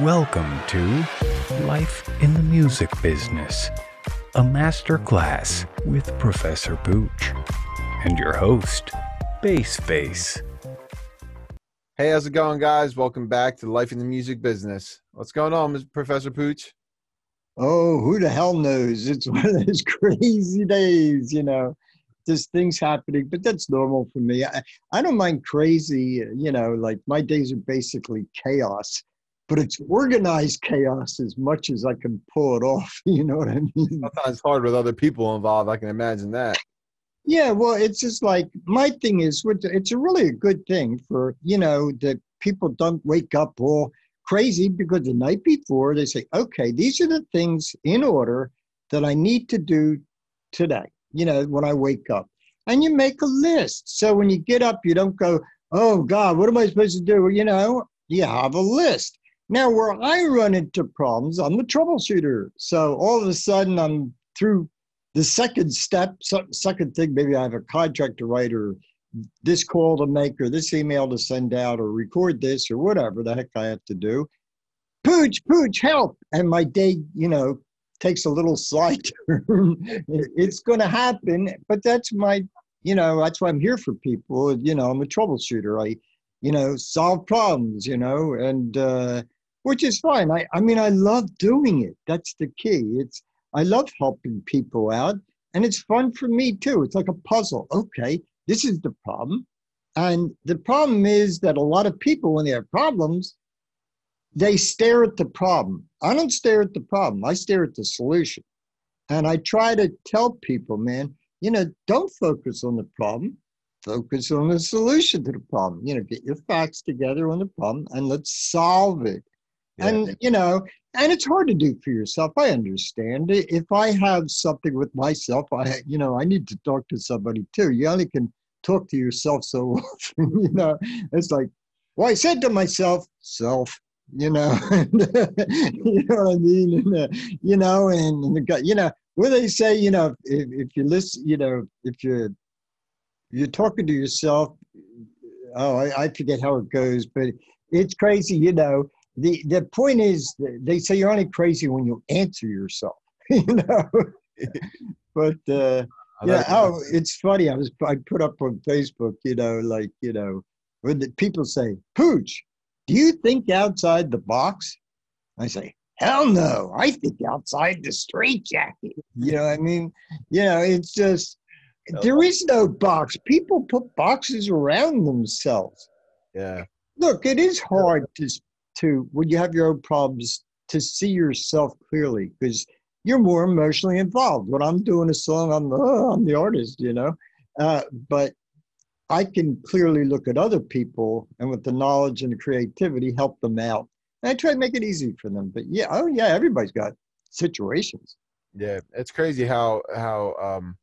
Welcome to Life in the Music Business, a master class with Professor Pooch and your host, Bass Face. Hey, how's it going, guys? Welcome back to Life in the Music Business. What's going on, Mr. Professor Pooch? Oh, who the hell knows? It's one of those crazy days, you know. There's things happening, but that's normal for me. I, I don't mind crazy, you know, like my days are basically chaos, but it's organized chaos as much as I can pull it off. You know what I mean? Sometimes it's hard with other people involved. I can imagine that. Yeah, well, it's just like my thing is, it's a really a good thing for, you know, that people don't wake up all crazy because the night before they say, okay, these are the things in order that I need to do today, you know, when I wake up. And you make a list. So when you get up, you don't go, oh God, what am I supposed to do? You know, you have a list. Now, where I run into problems, I'm the troubleshooter. So all of a sudden, I'm through the second step, second thing, maybe I have a contract to write or this call to make or this email to send out or record this or whatever the heck I have to do. Pooch, pooch, help. And my day, you know, takes a little slight turn. it's going to happen, but that's my, you know, that's why I'm here for people. You know, I'm a troubleshooter. I, you know, solve problems, you know, and, uh, which is fine. I, I mean, I love doing it. That's the key. It's, I love helping people out and it's fun for me too. It's like a puzzle. Okay, this is the problem. And the problem is that a lot of people, when they have problems, they stare at the problem. I don't stare at the problem, I stare at the solution. And I try to tell people, man, you know, don't focus on the problem, focus on the solution to the problem. You know, get your facts together on the problem and let's solve it. And, you know, and it's hard to do for yourself. I understand. If I have something with myself, I you know I need to talk to somebody too. You only can talk to yourself so often. You know, it's like, well, I said to myself, self. You know, you know what I mean. And, uh, you know, and, and the, you know, what they say, you know, if, if you listen, you know, if you're you're talking to yourself, oh, I, I forget how it goes, but it's crazy. You know, the the point is they say you're only crazy when you answer yourself you know? But uh yeah oh it's funny i was i put up on facebook you know like you know when the people say pooch do you think outside the box? I say hell no i think outside the street straitjacket. You know i mean? You know it's just there is no box. People put boxes around themselves. Yeah. Look it is hard to to when you have your own problems to see yourself clearly because you're more emotionally involved. When I'm doing a song, I'm, oh, I'm the artist, you know. Uh, but I can clearly look at other people and with the knowledge and the creativity help them out. And I try to make it easy for them. But yeah, oh yeah, everybody's got situations. Yeah, it's crazy how how um,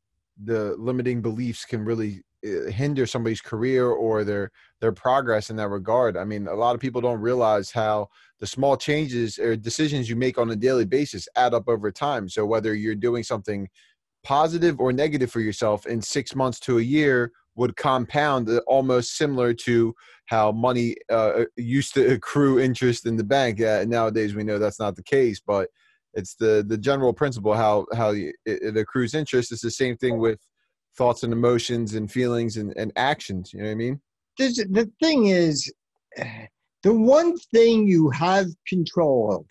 the limiting beliefs can really hinder somebody's career or their their progress in that regard. I mean, a lot of people don't realize how the small changes or decisions you make on a daily basis add up over time. So whether you're doing something positive or negative for yourself in 6 months to a year would compound uh, almost similar to how money uh, used to accrue interest in the bank. Uh, nowadays we know that's not the case, but it's the the general principle how how it, it accrues interest. It's the same thing with thoughts and emotions and feelings and, and actions. You know what I mean? This, the thing is, the one thing you have control of,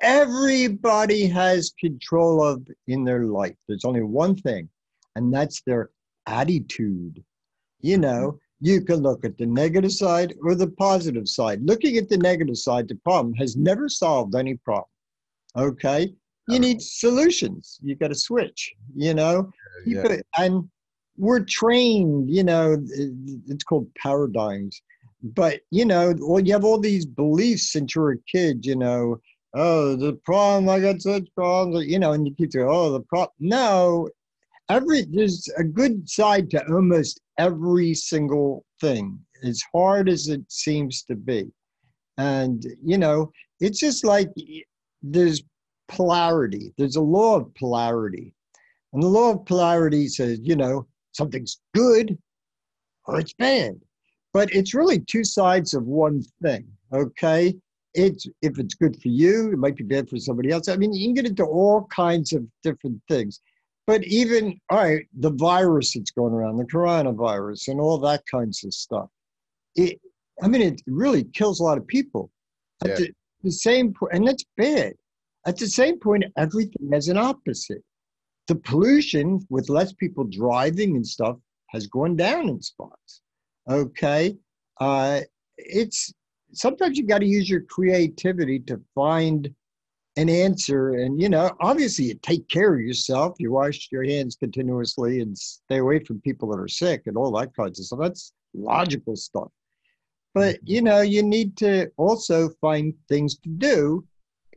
everybody has control of in their life. There's only one thing, and that's their attitude. You know, mm-hmm. you can look at the negative side or the positive side. Looking at the negative side, the problem has never solved any problem. Okay? You need solutions. You got to switch, you know? Yeah. and we're trained, you know, it's called paradigms. But, you know, well, you have all these beliefs since you're a kid, you know, oh, the problem, I got such problems, you know, and you keep saying, oh, the problem. No, every, there's a good side to almost every single thing, as hard as it seems to be. And, you know, it's just like there's polarity, there's a law of polarity. And the law of polarity says, you know, something's good or it's bad. But it's really two sides of one thing, okay? it's if it's good for you, it might be bad for somebody else. I mean, you can get into all kinds of different things. But even all right, the virus that's going around, the coronavirus, and all that kinds of stuff. It, I mean, it really kills a lot of people. At Yeah. the, the same point, and that's bad. At the same point, everything has an opposite. The pollution with less people driving and stuff has gone down in spots. Okay, uh, it's sometimes you got to use your creativity to find an answer and you know obviously you take care of yourself you wash your hands continuously and stay away from people that are sick and all that kinds of stuff that's logical stuff but you know you need to also find things to do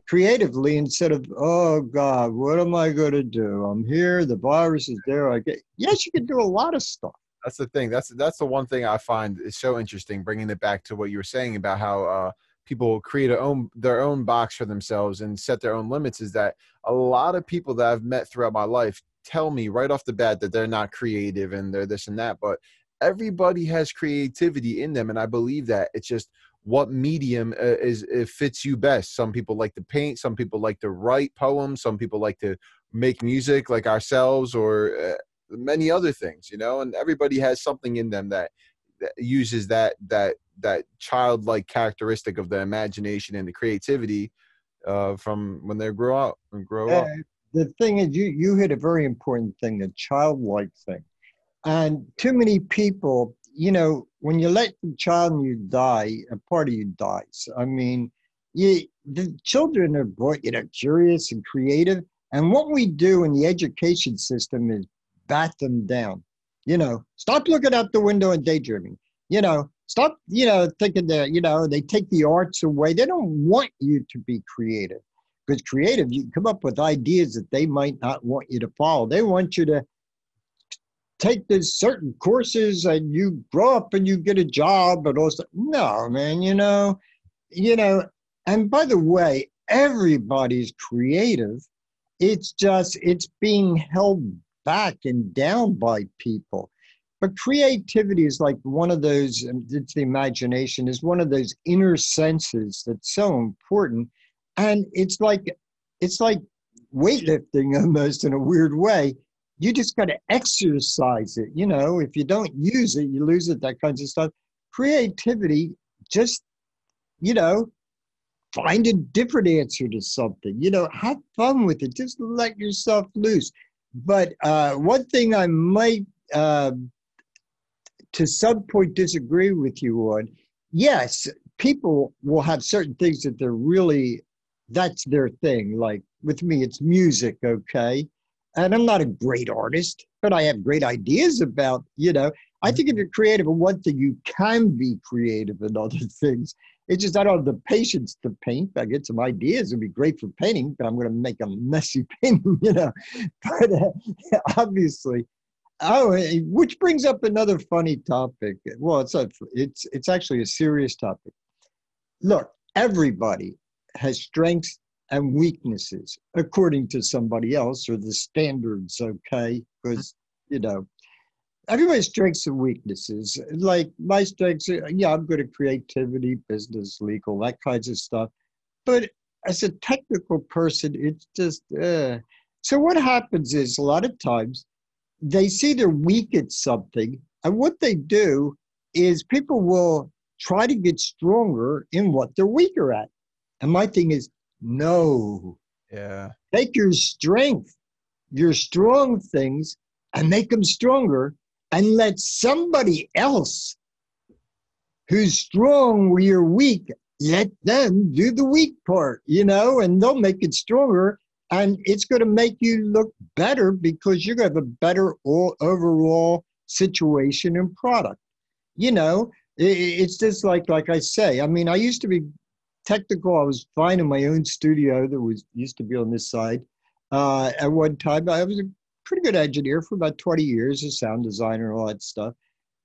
creatively instead of oh god what am i going to do i'm here the virus is there i get yes you can do a lot of stuff that's the thing. That's that's the one thing I find is so interesting. Bringing it back to what you were saying about how uh, people create own their own box for themselves and set their own limits is that a lot of people that I've met throughout my life tell me right off the bat that they're not creative and they're this and that, but everybody has creativity in them, and I believe that it's just what medium uh, is it fits you best. Some people like to paint, some people like to write poems, some people like to make music like ourselves or uh, many other things you know and everybody has something in them that, that uses that that that childlike characteristic of the imagination and the creativity uh, from when they grow up and grow up Uh, the thing is, you you hit a very important thing, the childlike thing, and too many people, you know, when you let the child and you die, a part of you dies. I mean, you the children are brought, you know, curious and creative, and what we do in the education system is bat them down. You know, stop looking out the window and daydreaming. You know, stop, you know, thinking that, you know, they take the arts away. They don't want you to be creative because creative, you come up with ideas that they might not want you to follow. They want you to take these certain courses and you grow up and you get a job and also no man you know you know and by the way everybody's creative. It's just it's being held back and down by people. But creativity is like one of those it's the imagination is one of those inner senses that's so important. And it's like it's like weightlifting almost in a weird way you just got to exercise it you know? If you don't use it you lose it that kinds of stuff. Creativity just you know find a different answer to something you know? Have fun with it just let yourself loose. But uh, one thing i might uh, to some point disagree with you on yes people will have certain things that they're really that's their thing like with me it's music okay and I'm not a great artist, but I have great ideas about, you know, I think if you're creative in one thing, you can be creative in other things. It's just I don't have the patience to paint. I get some ideas, it'd be great for painting, but I'm going to make a messy painting, you know. But uh, obviously, oh, eh, which brings up another funny topic. Well, it's a, it's it's actually a serious topic. Look, everybody has strengths and weaknesses according to somebody else or the standards okay? Because you know everybody's strengths and weaknesses. Like my strengths are, yeah i'm good at creativity business legal that kinds of stuff. But as a technical person it's just uh. so what happens is a lot of times they see they're weak at something and what they do is people will try to get stronger in what they're weaker at. And my thing is no. yeah Take your strength, your strong things, and make them stronger, and let somebody else who's strong where you're weak, let them do the weak part, you know, and they'll make it stronger. And it's going to make you look better because you're going to have a better all, overall situation and product. You know, it's just like like I say. I mean, I used to be technical. I was fine in my own studio that was used to be on this side. Uh, at one time, I was a pretty good engineer for about 20 years, a sound designer, all that stuff.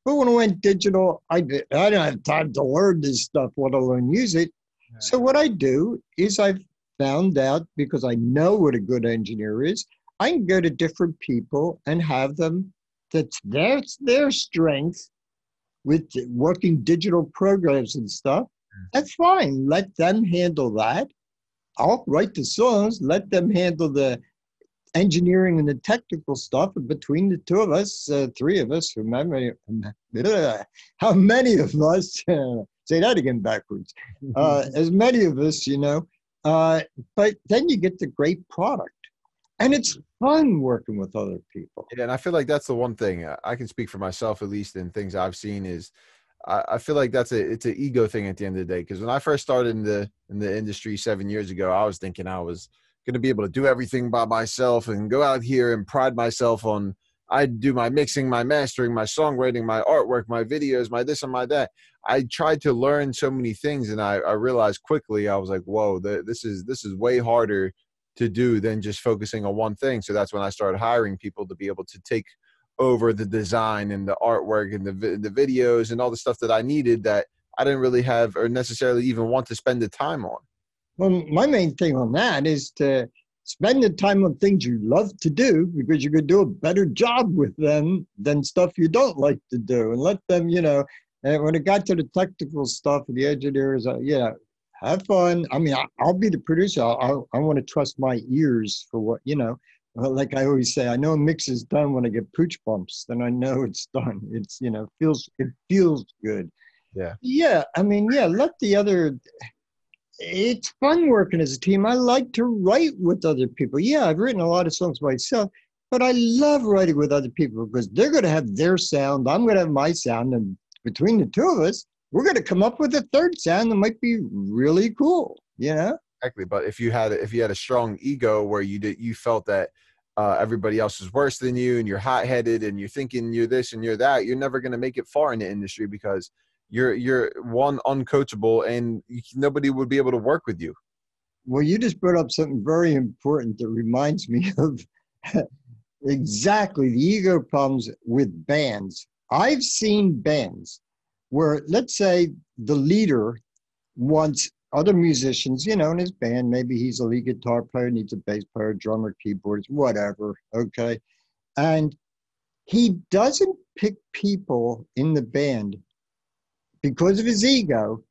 But when I went digital, I, did, I didn't have time to learn this stuff, let alone use it. So what I do is I've found out because I know what a good engineer is. I can go to different people and have them. That's that's their strength with working digital programs and stuff that's fine. Let them handle that. I'll write the songs. Let them handle the engineering and the technical stuff. And between the two of us, uh, three of us, remember how many of us? say that again backwards. Uh, as many of us, you know. Uh, but then you get the great product and it's fun working with other people. Yeah, and I feel like that's the one thing uh, I can speak for myself, at least in things I've seen, is I, I feel like that's a it's an ego thing at the end of the day. Because when I first started in the in the industry seven years ago, I was thinking I was going to be able to do everything by myself and go out here and pride myself on I do my mixing, my mastering, my songwriting, my artwork, my videos, my this and my that. I tried to learn so many things, and I, I realized quickly I was like, "Whoa, the, this is this is way harder to do than just focusing on one thing. So that's when I started hiring people to be able to take over the design and the artwork and the the videos and all the stuff that I needed that I didn't really have or necessarily even want to spend the time on. Well, my main thing on that is to spend the time on things you love to do because you could do a better job with them than stuff you don't like to do and let them, you know, and when it got to the technical stuff, and the engineers, uh, yeah, have fun. I mean, I, will be the producer. I, I want to trust my ears for what, you know, like I always say, I know a mix is done when I get pooch bumps, then I know it's done. It's, you know, feels, it feels good. Yeah. Yeah. I mean, yeah, let the other, it's fun working as a team. I like to write with other people. Yeah, I've written a lot of songs myself, but I love writing with other people because they're going to have their sound. I'm going to have my sound. And between the two of us, we're going to come up with a third sound that might be really cool. You know? Exactly. But if you had if you had a strong ego where you did you felt that uh, everybody else is worse than you and you're hot headed and you're thinking you're this and you're that, you're never going to make it far in the industry because you're you're one uncoachable and nobody would be able to work with you. Well, you just brought up something very important that reminds me of exactly the ego problems with bands. I've seen bands where let's say the leader wants other musicians, you know, in his band, maybe he's a lead guitar player, needs a bass player, drummer, keyboardist, whatever, okay? And he doesn't pick people in the band because of his ego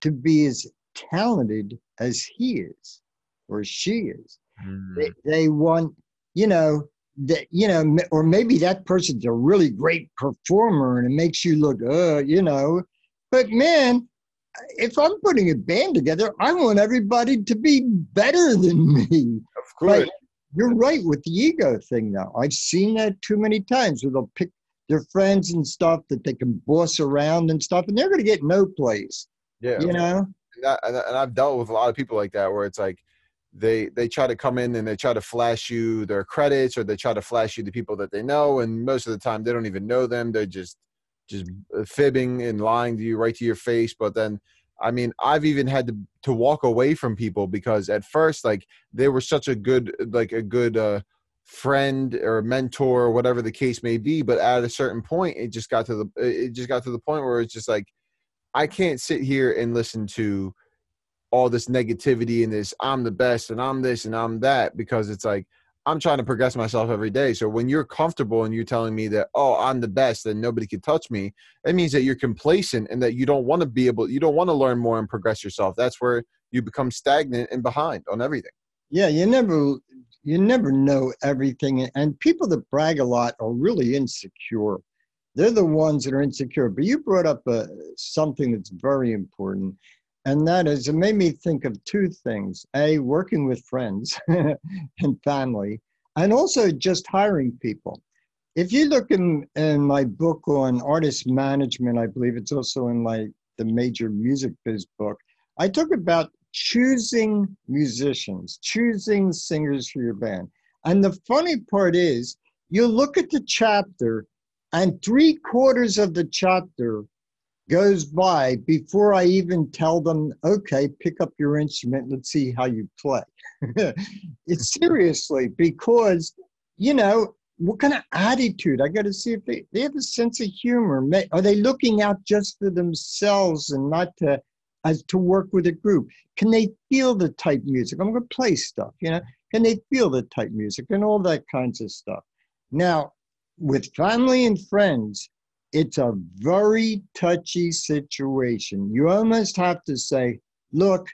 to be as talented as he is or she is. Mm. They, they want, you know, that you know, or maybe that person's a really great performer and it makes you look, uh, you know. But man, if I'm putting a band together, I want everybody to be better than me. Of course. You're right with the ego thing now. I've seen that too many times where they'll pick their friends and stuff that they can boss around and stuff, and they're going to get no place. Yeah. You know? And, that, and I've dealt with a lot of people like that where it's like, they they try to come in and they try to flash you their credits or they try to flash you the people that they know and most of the time they don't even know them they're just just uh, fibbing and lying to you right to your face but then i mean i've even had to to walk away from people because at first like they were such a good like a good uh friend or mentor or whatever the case may be but at a certain point it just got to the it just got to the point where it's just like i can't sit here and listen to all this negativity and this I'm the best and I'm this and I'm that because it's like I'm trying to progress myself every day. So when you're comfortable and you're telling me that oh I'm the best and nobody can touch me, that means that you're complacent and that you don't want to be able you don't want to learn more and progress yourself. That's where you become stagnant and behind on everything. Yeah, you never you never know everything and people that brag a lot are really insecure. They're the ones that are insecure. But you brought up uh, something that's very important and that is, it made me think of two things A, working with friends and family, and also just hiring people. If you look in, in my book on artist management, I believe it's also in my the major music biz book, I talk about choosing musicians, choosing singers for your band. And the funny part is, you look at the chapter, and three quarters of the chapter goes by before I even tell them, okay, pick up your instrument, let's see how you play. it's seriously because, you know, what kind of attitude? I got to see if they, they have a sense of humor. Are they looking out just for themselves and not to as to work with a group? Can they feel the type music? I'm going to play stuff, you know. Can they feel the type music and all that kinds of stuff? Now, with family and friends, it's a very touchy situation. You almost have to say, look,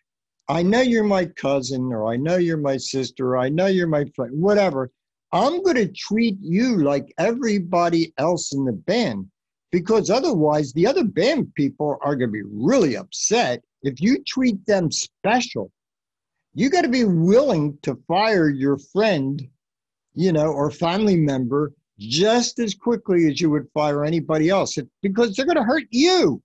I know you're my cousin, or I know you're my sister, or I know you're my friend, whatever. I'm going to treat you like everybody else in the band because otherwise, the other band people are going to be really upset if you treat them special. You got to be willing to fire your friend, you know, or family member just as quickly as you would fire anybody else because they're going to hurt you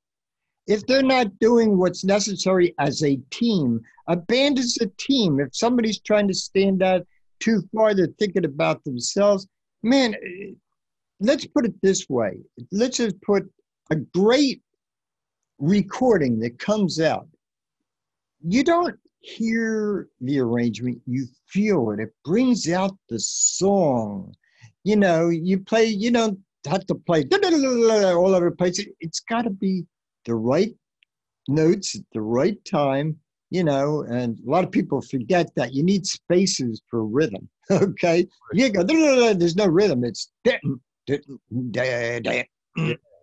if they're not doing what's necessary as a team. A band is a team. If somebody's trying to stand out too far, they're thinking about themselves. Man, let's put it this way let's just put a great recording that comes out. You don't hear the arrangement, you feel it. It brings out the song you know, you play, you don't have to play all over the place. It's got to be the right notes at the right time, you know, and a lot of people forget that you need spaces for rhythm. Okay. You go, there's no rhythm. It's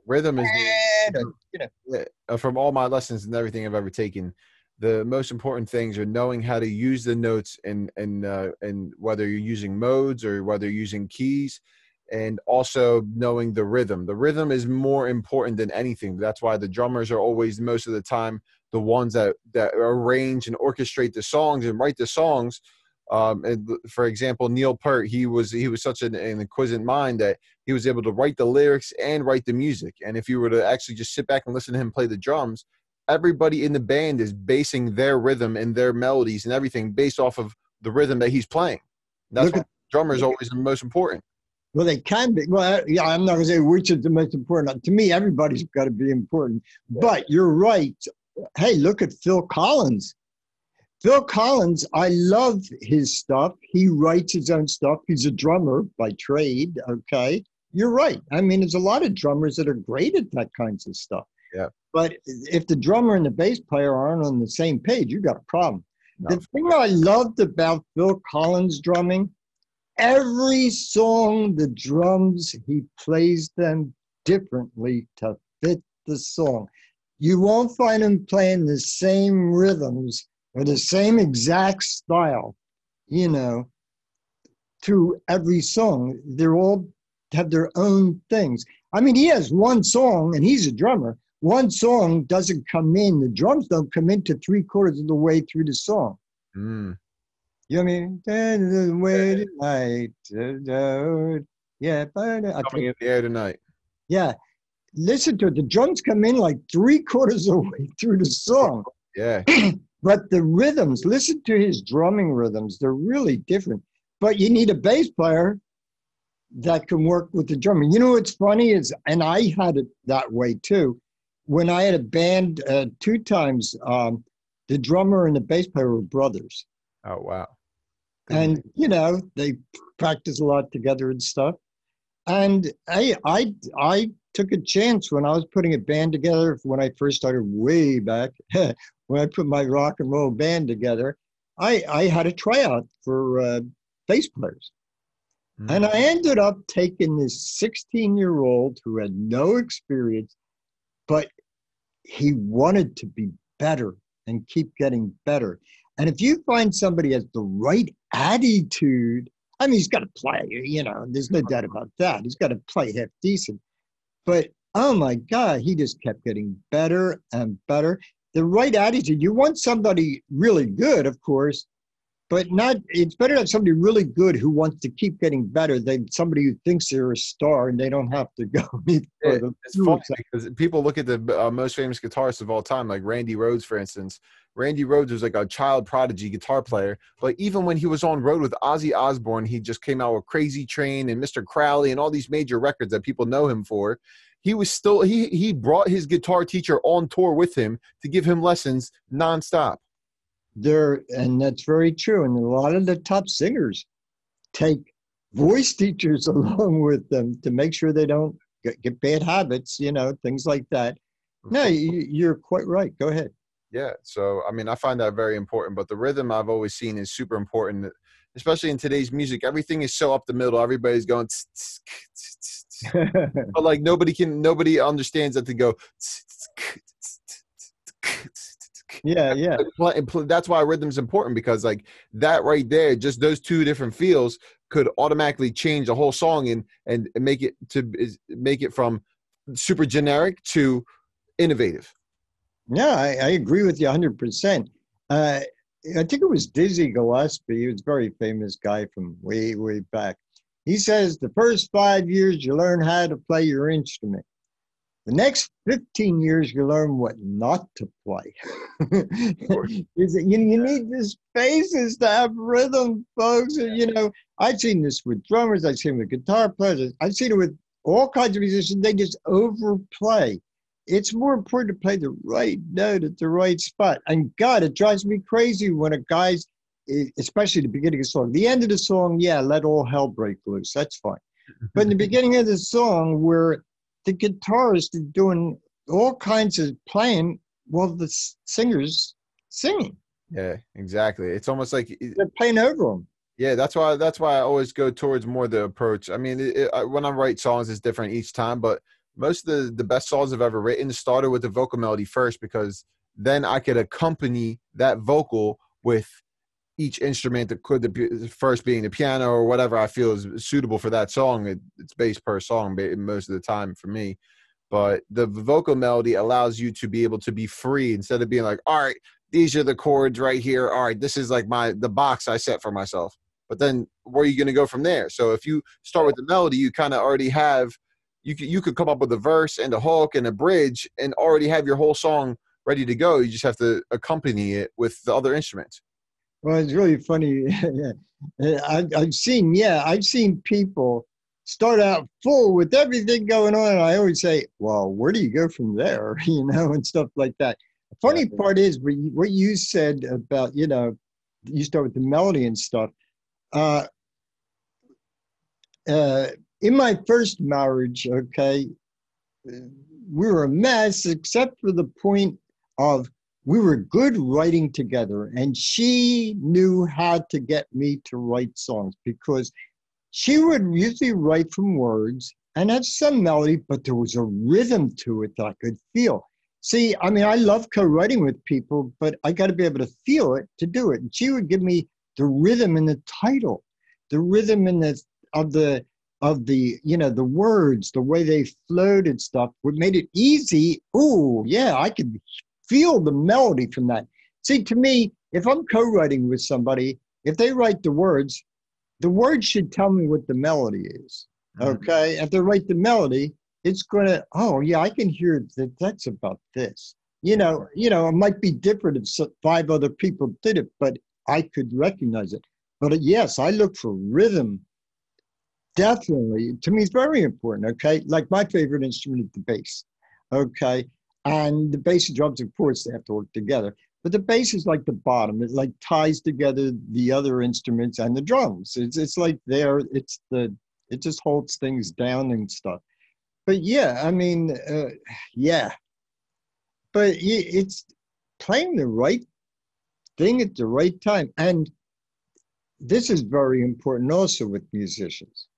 rhythm is the, you know. Uh, from all my lessons and everything I've ever taken the most important things are knowing how to use the notes and and uh, and whether you're using modes or whether you're using keys and also knowing the rhythm. The rhythm is more important than anything. That's why the drummers are always most of the time the ones that that arrange and orchestrate the songs and write the songs. Um, and for example neil peart he was he was such an, an inquisitive mind that he was able to write the lyrics and write the music. And if you were to actually just sit back and listen to him play the drums everybody in the band is basing their rhythm and their melodies and everything based off of the rhythm that he's playing. That's Look why drummer is always the most important. Well, they can be. Well, yeah, I'm not going to say which is the most important. To me, everybody's got to be important. Yeah. But you're right. Hey, look at Phil Collins. Phil Collins, I love his stuff. He writes his own stuff. He's a drummer by trade. Okay. You're right. I mean, there's a lot of drummers that are great at that kinds of stuff. Yeah. But if the drummer and the bass player aren't on the same page, you've got a problem. No. The thing I loved about Phil Collins drumming, every song, the drums, he plays them differently to fit the song. You won't find him playing the same rhythms or the same exact style, you know, through every song. They're all have their own things. I mean, he has one song and he's a drummer, one song doesn't come in, the drums don't come into three quarters of the way through the song. Mm. You know what I mean? Way tonight. Yeah, but coming in the air tonight. Yeah, listen to it. The drums come in like three quarters of the way through the song. Yeah. but the rhythms, listen to his drumming rhythms. They're really different. But you need a bass player that can work with the drumming. You know what's funny is, and I had it that way too when I had a band uh, two times, um, the drummer and the bass player were brothers. Oh wow! And you know they practice a lot together and stuff. And I I I took a chance when I was putting a band together when I first started way back when I put my rock and roll band together. I I had a tryout for uh, bass players. Mm-hmm. And I ended up taking this 16 year old who had no experience but he wanted to be better and keep getting better. And if you find somebody has the right attitude, I mean, he's got to play, you know, there's no doubt about that. He's got to play half decent. But oh my God, he just kept getting better and better. The right attitude, you want somebody really good, of course, but not it's better to have somebody really good who wants to keep getting better than somebody who thinks they're a star and they don't have to go meet it, it's funny because people look at the uh, most famous guitarists of all time like randy rhoads for instance. Randy rhoads was like a child prodigy guitar player but even when he was on road with ozzy osbourne he just came out with crazy train and mr crowley and all these major records that people know him for. He was still he he brought his guitar teacher on tour with him to give him lessons nonstop there and that's very true. And a lot of the top singers take voice teachers along with them to make sure they don't get, get bad habits you know things like that. No you, you're quite right. Go ahead. Yeah. So i mean i find that very important but the rhythm i've always seen is super important especially in today's music. Everything is so up the middle. Everybody's going but like nobody can nobody understands that to go yeah, yeah. That's why rhythm's important because like that right there, just those two different feels could automatically change the whole song and and make it to make it from super generic to innovative. Yeah, I, I agree with you 100%. Uh, I think it was Dizzy Gillespie. He was a very famous guy from way, way back. He says the first five years you learn how to play your instrument. The next 15 years, you learn what not to play. Is you, you need the spaces to have rhythm, folks. You know, I've seen this with drummers, I've seen it with guitar players, I've seen it with all kinds of musicians. They just overplay. It's more important to play the right note at the right spot. And God, it drives me crazy when a guy's, especially the beginning of the song, the end of the song, yeah, let all hell break loose. That's fine. But in the beginning of the song, where the guitarist is doing all kinds of playing while the singer's singing. Yeah, exactly. It's almost like they're playing over them. Yeah, that's why that's why I always go towards more the approach. I mean, it, when I write songs, it's different each time, but most of the the best songs I've ever written started with the vocal melody first because then I could accompany that vocal with each instrument that could the first being the piano or whatever I feel is suitable for that song. It, it's based per song most of the time for me. But the vocal melody allows you to be able to be free instead of being like, all right, these are the chords right here. All right, this is like my the box I set for myself. But then where are you going to go from there? So if you start with the melody, you kind of already have you could, you could come up with a verse and a hook and a bridge and already have your whole song ready to go. You just have to accompany it with the other instruments. Well, it's really funny. I've, I've seen, yeah, I've seen people start out full with everything going on. And I always say, well, where do you go from there? You know, and stuff like that. The funny part is what you said about, you know, you start with the melody and stuff. Uh, uh, in my first marriage, okay, we were a mess except for the point of we were good writing together and she knew how to get me to write songs because she would usually write from words and had some melody but there was a rhythm to it that i could feel. See i mean i love co-writing with people but i got to be able to feel it to do it. And she would give me the rhythm in the title the rhythm in the of the of the you know the words the way they flowed and stuff would made it easy. Oh yeah i could feel the melody from that. See, to me, if I'm co writing with somebody, if they write the words, the words should tell me what the melody is. Mm-hmm. Okay. Mm-hmm. If they write the melody, it's going to, oh, yeah, I can hear that that's about this. You know, you know, it might be different if five other people did it, but I could recognize it. But uh, yes, I look for rhythm. Definitely, to me, it's very important. Okay, like my favorite instrument is the bass. Okay, and the bass and drums, of course, they have to work together. But the bass is like the bottom. It like ties together the other instruments and the drums. It's it's like there. It's the it just holds things down and stuff. But yeah, I mean, uh, yeah. But it's playing the right thing at the right time, and this is very important also with musicians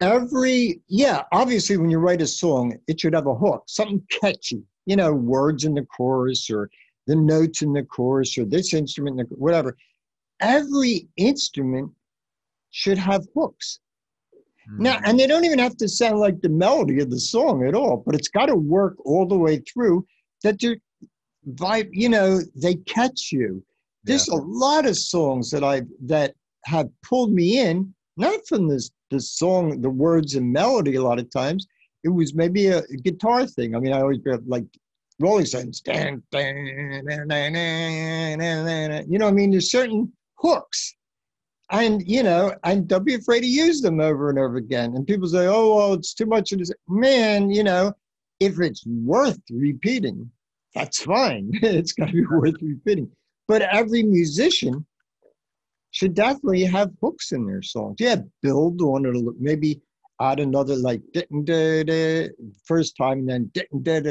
every yeah obviously when you write a song it should have a hook something catchy you know words in the chorus or the notes in the chorus or this instrument the, whatever every instrument should have hooks mm-hmm. now and they don't even have to sound like the melody of the song at all but it's got to work all the way through that they're vibe you know they catch you there's yeah. a lot of songs that i that have pulled me in not from this the song, the words and melody. A lot of times, it was maybe a guitar thing. I mean, I always like Rolling Stones. You know, I mean, there's certain hooks, and you know, and don't be afraid to use them over and over again. And people say, "Oh, well, it's too much." Of. Man, you know, if it's worth repeating, that's fine. it's got to be worth repeating. But every musician should definitely have hooks in their songs. Yeah, build on it a maybe add another like first time and then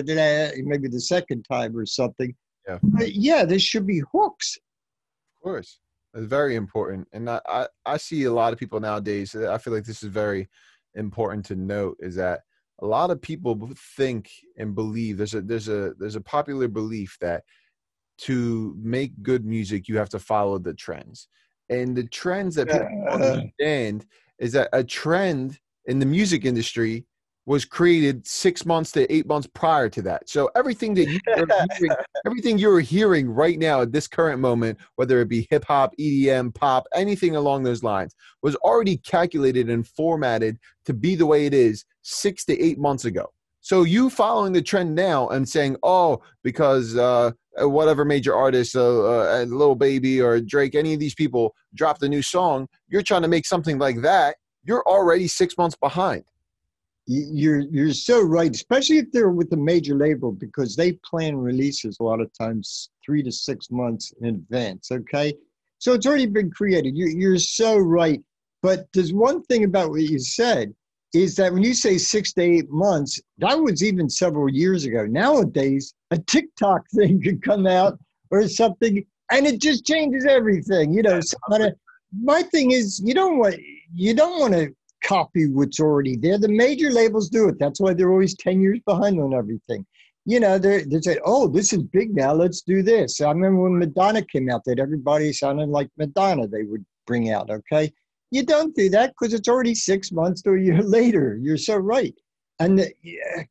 maybe the second time or something. Yeah. But yeah, there should be hooks. Of course. It's very important. And I, I, I see a lot of people nowadays, I feel like this is very important to note is that a lot of people think and believe there's a there's a there's a popular belief that to make good music you have to follow the trends and the trends that people understand is that a trend in the music industry was created six months to eight months prior to that. So everything that you hearing, everything you're hearing right now at this current moment, whether it be hip hop, EDM, pop, anything along those lines, was already calculated and formatted to be the way it is six to eight months ago. So you following the trend now and saying, "Oh, because uh, whatever major artist, uh, uh, Lil Baby or Drake, any of these people dropped a new song, you're trying to make something like that. You're already six months behind." you're you're so right, especially if they're with a major label because they plan releases a lot of times three to six months in advance. Okay, so it's already been created. You're you're so right. But there's one thing about what you said is that when you say six to eight months, that was even several years ago. Nowadays, a TikTok thing could come out or something, and it just changes everything. You know, my thing is you don't want you don't want to copy what's already there. The major labels do it. That's why they're always 10 years behind on everything. You know, they they say, oh, this is big now, let's do this. I remember when Madonna came out, that everybody sounded like Madonna, they would bring out, okay? You don't do that because it's already six months to a year later. You're so right. And uh,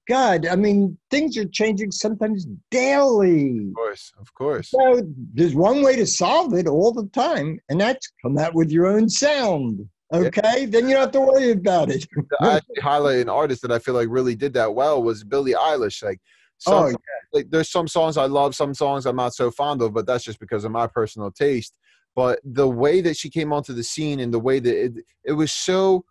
God, I mean, things are changing sometimes daily. Of course, of course. So there's one way to solve it all the time, and that's come out with your own sound. Okay, then you don't have to worry about it. I actually highlight an artist that I feel like really did that well was Billie Eilish. Like, some, oh, yeah. like there's some songs I love, some songs I'm not so fond of, but that's just because of my personal taste. But the way that she came onto the scene and the way that it, it was so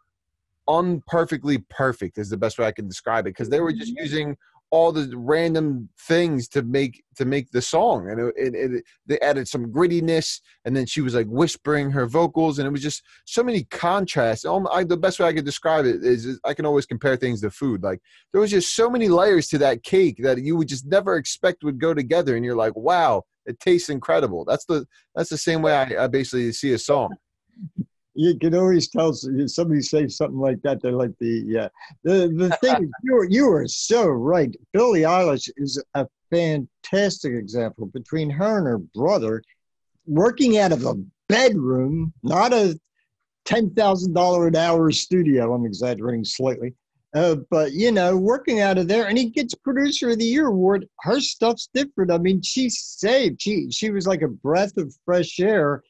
unperfectly perfect is the best way I can describe it because they were just mm-hmm. using all the random things to make to make the song and it, it, it, they added some grittiness and then she was like whispering her vocals and it was just so many contrasts I, the best way i could describe it is, is, i can always compare things to food like there was just so many layers to that cake that you would just never expect would go together and you're like wow it tastes incredible that's the that's the same way i, I basically see a song you can always tell somebody say something like that. They're like the yeah. The the thing is, you are you are so right. Billie Eilish is a fantastic example. Between her and her brother, working out of a bedroom, not a ten thousand dollar an hour studio. I'm exaggerating slightly. Uh, but you know, working out of there, and he gets producer of the year award. Her stuff's different. I mean, she saved. She she was like a breath of fresh air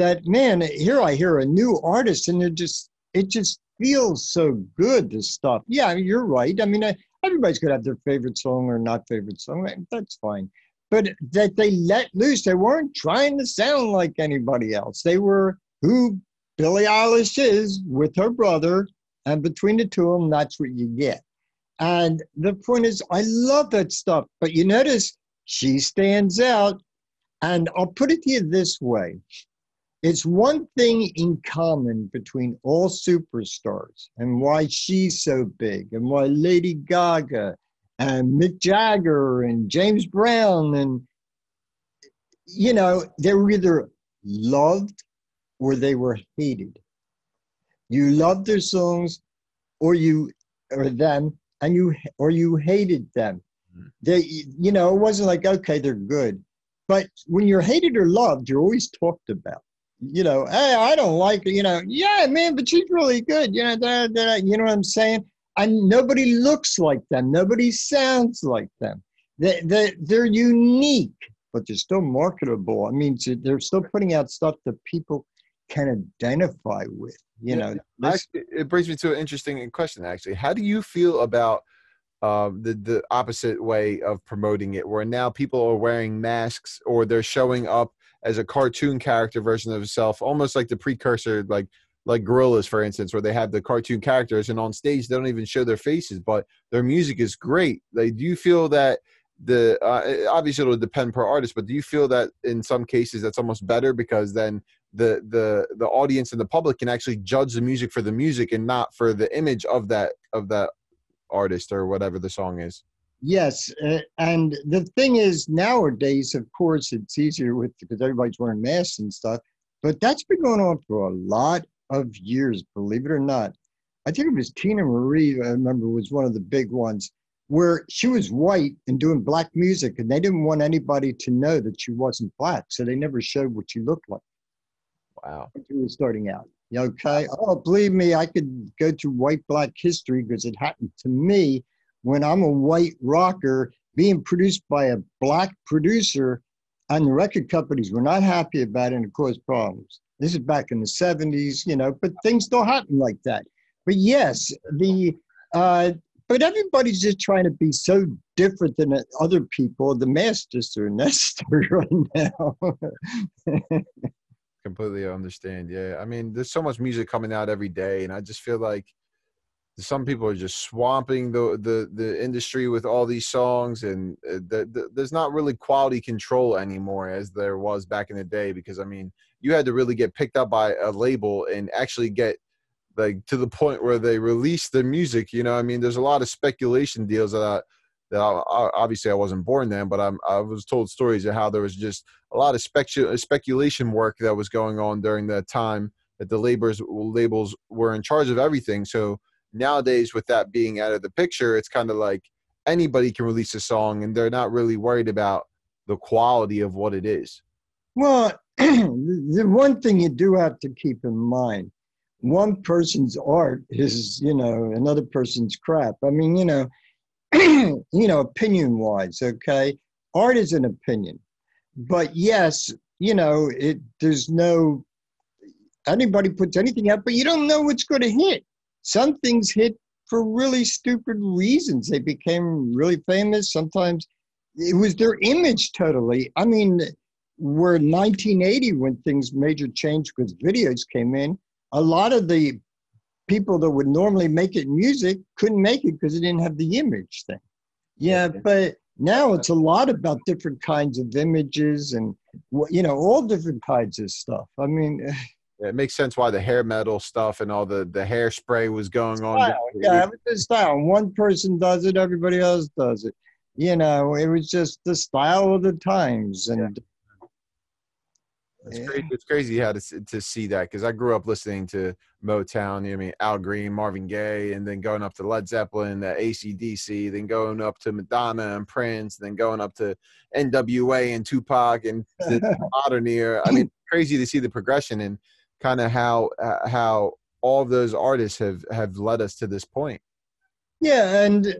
that man here i hear a new artist and it just it just feels so good this stuff yeah you're right i mean I, everybody's gonna have their favorite song or not favorite song that's fine but that they let loose they weren't trying to sound like anybody else they were who billie eilish is with her brother and between the two of them that's what you get. And the point is i love that stuff but you notice she stands out. And i'll put it to you this way. It's one thing in common between all superstars and why she's so big and why Lady Gaga and Mick Jagger and James Brown and you know they were either loved or they were hated. You loved their songs or you or them and you or you hated them. Hmm. They you know it wasn't like okay they're good. But when you're hated or loved, you're always talked about you know, hey, I don't like you know, yeah, man, but she's really good, you know, da, da, you know what I'm saying? And nobody looks like them, nobody sounds like them. They, they, they're unique, but they're still marketable. I mean, they're still putting out stuff that people can identify with, you know. This, it brings me to an interesting question, actually. How do you feel about uh, the the opposite way of promoting it, where now people are wearing masks or they're showing up as a cartoon character version of himself, almost like the precursor, like like Gorillaz for instance, where they have the cartoon characters, and on stage they don't even show their faces, but their music is great. Like, do you feel that the uh, obviously it'll depend per artist, but do you feel that in some cases that's almost better because then the the the audience and the public can actually judge the music for the music and not for the image of that of that artist or whatever the song is? Yes, uh, and the thing is, nowadays, of course, it's easier with because everybody's wearing masks and stuff. But that's been going on for a lot of years, believe it or not. I think it was Teena Marie. I remember was one of the big ones where she was white and doing black music, and they didn't want anybody to know that she wasn't black, so they never showed what she looked like. Wow. When she was starting out. Okay. Oh, believe me, I could go to white black history because it happened to me when I'm a white rocker being produced by a black producer, and the record companies were not happy about it and it caused problems. This is back in the 70s, you know, but things don't happen like that. But yes, the uh, but everybody's just trying to be so different than other people. The masters are necessary right now. Completely understand. Yeah. I mean, there's so much music coming out every day, and I just feel like some people are just swamping the the, the industry with all these songs, and uh, the, the, there's not really quality control anymore as there was back in the day. Because I mean, you had to really get picked up by a label and actually get like to the point where they release the music. You know, I mean, there's a lot of speculation deals that I, that I, obviously I wasn't born then, but I'm, I was told stories of how there was just a lot of specu- speculation work that was going on during that time that the labels labels were in charge of everything. So nowadays, with that being out of the picture, it's kind of like anybody can release a song, and they're not really worried about the quality of what it is. Well, the one thing you do have to keep in mind one person's art is you know another person's crap. I mean you know you know opinion wise okay? Art is an opinion. But yes you know it there's no anybody puts anything out but you don't know what's going to hit. Some things hit for really stupid reasons. They became really famous. Sometimes it was their image totally. I mean we're 1980 when things major changed because videos came in a lot of the people that would normally make it music couldn't make it because they didn't have the image thing. Yeah, but now it's a lot about different kinds of images and you know all different kinds of stuff. I mean. Eh. it makes sense why the hair metal stuff and all the the hairspray was going style, on. Yeah, it was the style. One person does it, everybody else does it. You know, it was just the style of the times, and it's yeah. crazy. It's crazy how to to see that because I grew up listening to Motown. You know, I mean Al Green, Marvin Gaye, and then going up to Led Zeppelin, the ACDC, then going up to Madonna and Prince, then going up to NWA and Tupac and the modern era. I mean, crazy to see the progression and kind of how uh, how all of those artists have have led us to this point. Yeah, and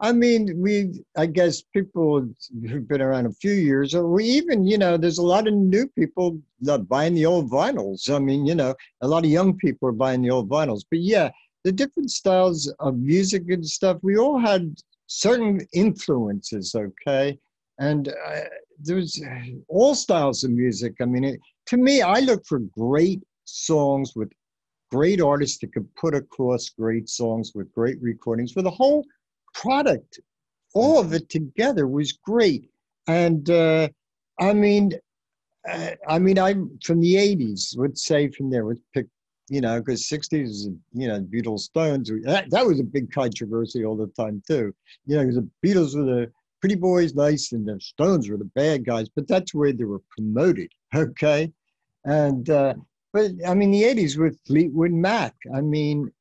I mean, we, I guess people who've been around a few years, or we even, you know, there's a lot of new people that buying the old vinyls. I mean, you know, a lot of young people are buying the old vinyls. But yeah, the different styles of music and stuff, we all had certain influences, okay? And uh, there's all styles of music. I mean, it, to me, I look for great songs with great artists that could put across great songs with great recordings for the whole product, all of it together was great. And uh, I mean, uh, I mean, I'm from the '80s. Would say from there, would pick, you know, because '60s, you know, Beatles, Stones. That, that was a big controversy all the time too. You know, because the Beatles were the pretty boys, nice, and the Stones were the bad guys. But that's where they were promoted. Okay, and uh, but I mean, the '80s with Fleetwood Mac. I mean,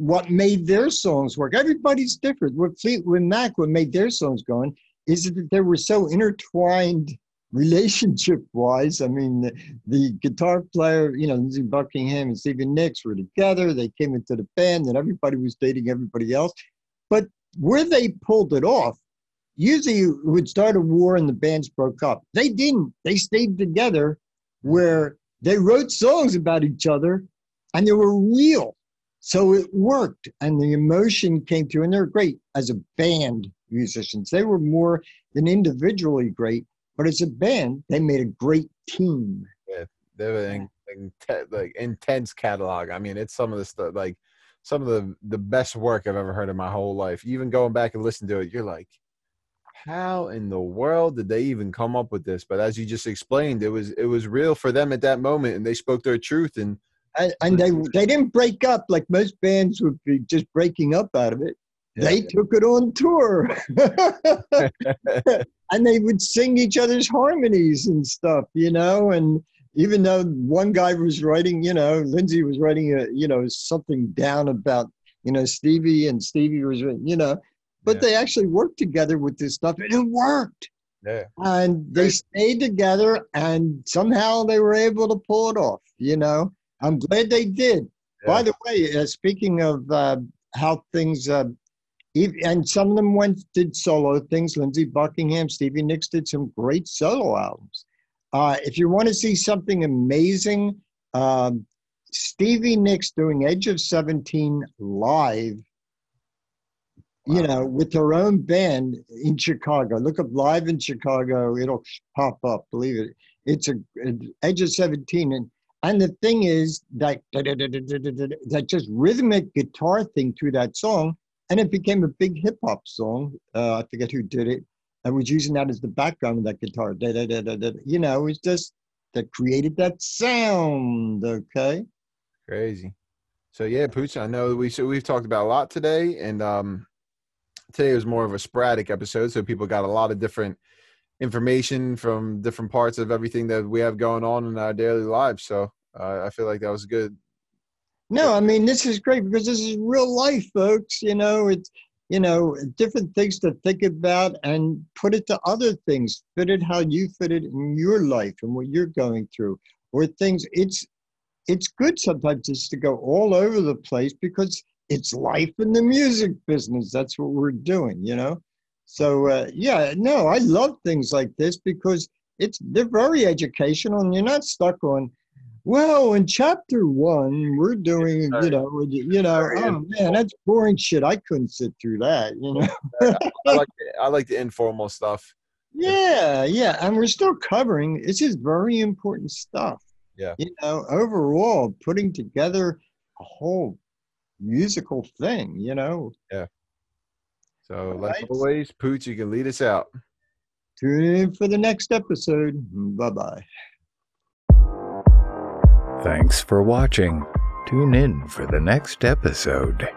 what made their songs work. Everybody's different. What Fleetwood Mac, what made their songs going, is that they were so intertwined relationship wise. I mean, the, the, guitar player, you know, Lindsey Buckingham and Stevie Nicks were together. They came into the band, and everybody was dating everybody else. But where they pulled it off, usually it would start a war and the bands broke up. They didn't. They stayed together where they wrote songs about each other and they were real. So it worked, and the emotion came through, and they're great as a band musicians. They were more than individually great, but as a band, they made a great team. Yeah, they were in, in like intense catalog. I mean, it's some of the stuff like some of the the best work I've ever heard in my whole life. Even going back and listening to it, you're like, how in the world did they even come up with this? But as you just explained, it was it was real for them at that moment, and they spoke their truth and and, and they they didn't break up like most bands would be just breaking up out of it. Yeah. They took it on tour, and they would sing each other's harmonies and stuff, you know. And even though one guy was writing, you know, Lindsey was writing a, you know, something down about, you know, Stevie and Stevie was, you know, but Yeah. they actually worked together with this stuff and it worked. Yeah. And they stayed together and somehow they were able to pull it off, you know. I'm glad they did. By the way, uh, speaking of uh, how things, uh, and some of them went did solo things. Lindsey Buckingham, Stevie Nicks did some great solo albums. Uh, if you want to see something amazing, um, Stevie Nicks doing Edge of 17 live, you know, with her own band in Chicago. Look up live in Chicago, it'll pop up, believe it. It's a, a Edge of 17. And and the thing is that that just rhythmic guitar thing through that song, and it became a big hip hop song. Uh, I forget who did it. I was using that as the background of that guitar. Da, da, da, da. You know, it's just that created that sound. Okay. Crazy. So yeah, Pooch, I know we so we've talked about a lot today, and um, today was more of a sporadic episode, so people got a lot of different information from different parts of everything that we have going on in our daily lives. So uh, I feel like that was good. No, I mean this is great because this is real life, folks. You know, it's you know different things to think about and put it to other things. Fit it how you fit it in your life and what you're going through, or things. It's it's good sometimes just to go all over the place because it's life in the music business. That's what we're doing, you know. So uh, yeah, no, I love things like this because it's they're very educational, and you're not stuck on. Well, in chapter one, we're doing, you know, you know, oh man, that's boring shit. I couldn't sit through that, you know. I like the, I like the informal stuff. Yeah, yeah, and we're still covering. This is very important stuff. Yeah. you know, overall, putting together a whole musical thing. You know, So All like right. always, Pooch, you can lead us out. tune in for the next episode. Bye bye. Thanks for watching. Tune in for the next episode.